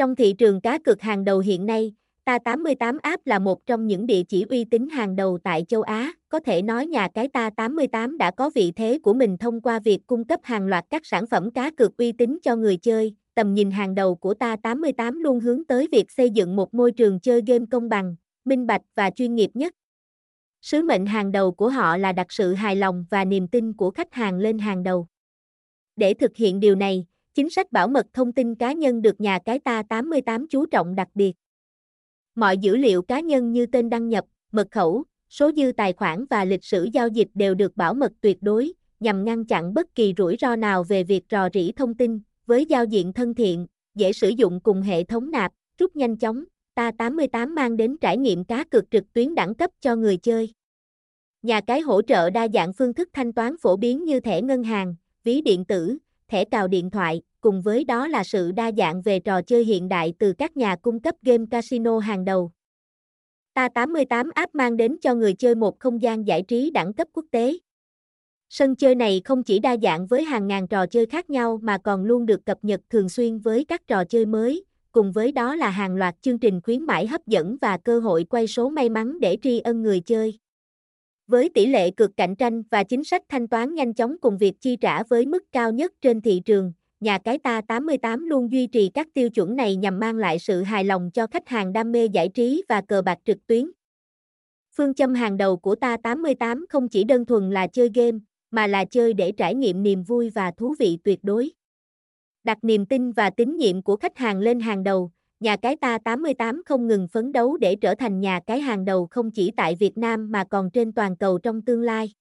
Trong thị trường cá cược hàng đầu hiện nay, Ta88 app là một trong những địa chỉ uy tín hàng đầu tại châu Á, có thể nói nhà cái Ta88 đã có vị thế của mình thông qua việc cung cấp hàng loạt các sản phẩm cá cược uy tín cho người chơi. Tầm nhìn hàng đầu của Ta88 luôn hướng tới việc xây dựng một môi trường chơi game công bằng, minh bạch và chuyên nghiệp nhất. Sứ mệnh hàng đầu của họ là đặt sự hài lòng và niềm tin của khách hàng lên hàng đầu. Để thực hiện điều này, chính sách bảo mật thông tin cá nhân được nhà cái ta 88 chú trọng đặc biệt. Mọi dữ liệu cá nhân như tên đăng nhập, mật khẩu, số dư tài khoản và lịch sử giao dịch đều được bảo mật tuyệt đối, nhằm ngăn chặn bất kỳ rủi ro nào về việc rò rỉ thông tin, với giao diện thân thiện, dễ sử dụng cùng hệ thống nạp, rút nhanh chóng, ta 88 mang đến trải nghiệm cá cược trực tuyến đẳng cấp cho người chơi. Nhà cái hỗ trợ đa dạng phương thức thanh toán phổ biến như thẻ ngân hàng, ví điện tử, thẻ cào điện thoại, cùng với đó là sự đa dạng về trò chơi hiện đại từ các nhà cung cấp game casino hàng đầu. Ta88 app mang đến cho người chơi một không gian giải trí đẳng cấp quốc tế. Sân chơi này không chỉ đa dạng với hàng ngàn trò chơi khác nhau mà còn luôn được cập nhật thường xuyên với các trò chơi mới, cùng với đó là hàng loạt chương trình khuyến mãi hấp dẫn và cơ hội quay số may mắn để tri ân người chơi. Với tỷ lệ cực cạnh tranh và chính sách thanh toán nhanh chóng cùng việc chi trả với mức cao nhất trên thị trường, nhà cái ta 88 luôn duy trì các tiêu chuẩn này nhằm mang lại sự hài lòng cho khách hàng đam mê giải trí và cờ bạc trực tuyến. Phương châm hàng đầu của ta 88 không chỉ đơn thuần là chơi game, mà là chơi để trải nghiệm niềm vui và thú vị tuyệt đối. Đặt niềm tin và tín nhiệm của khách hàng lên hàng đầu, nhà cái ta 88 không ngừng phấn đấu để trở thành nhà cái hàng đầu không chỉ tại Việt Nam mà còn trên toàn cầu trong tương lai.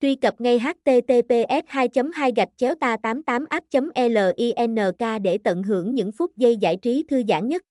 Truy cập ngay https 2 2 gạch chéo ta 88 app link để tận hưởng những phút giây giải trí thư giãn nhất.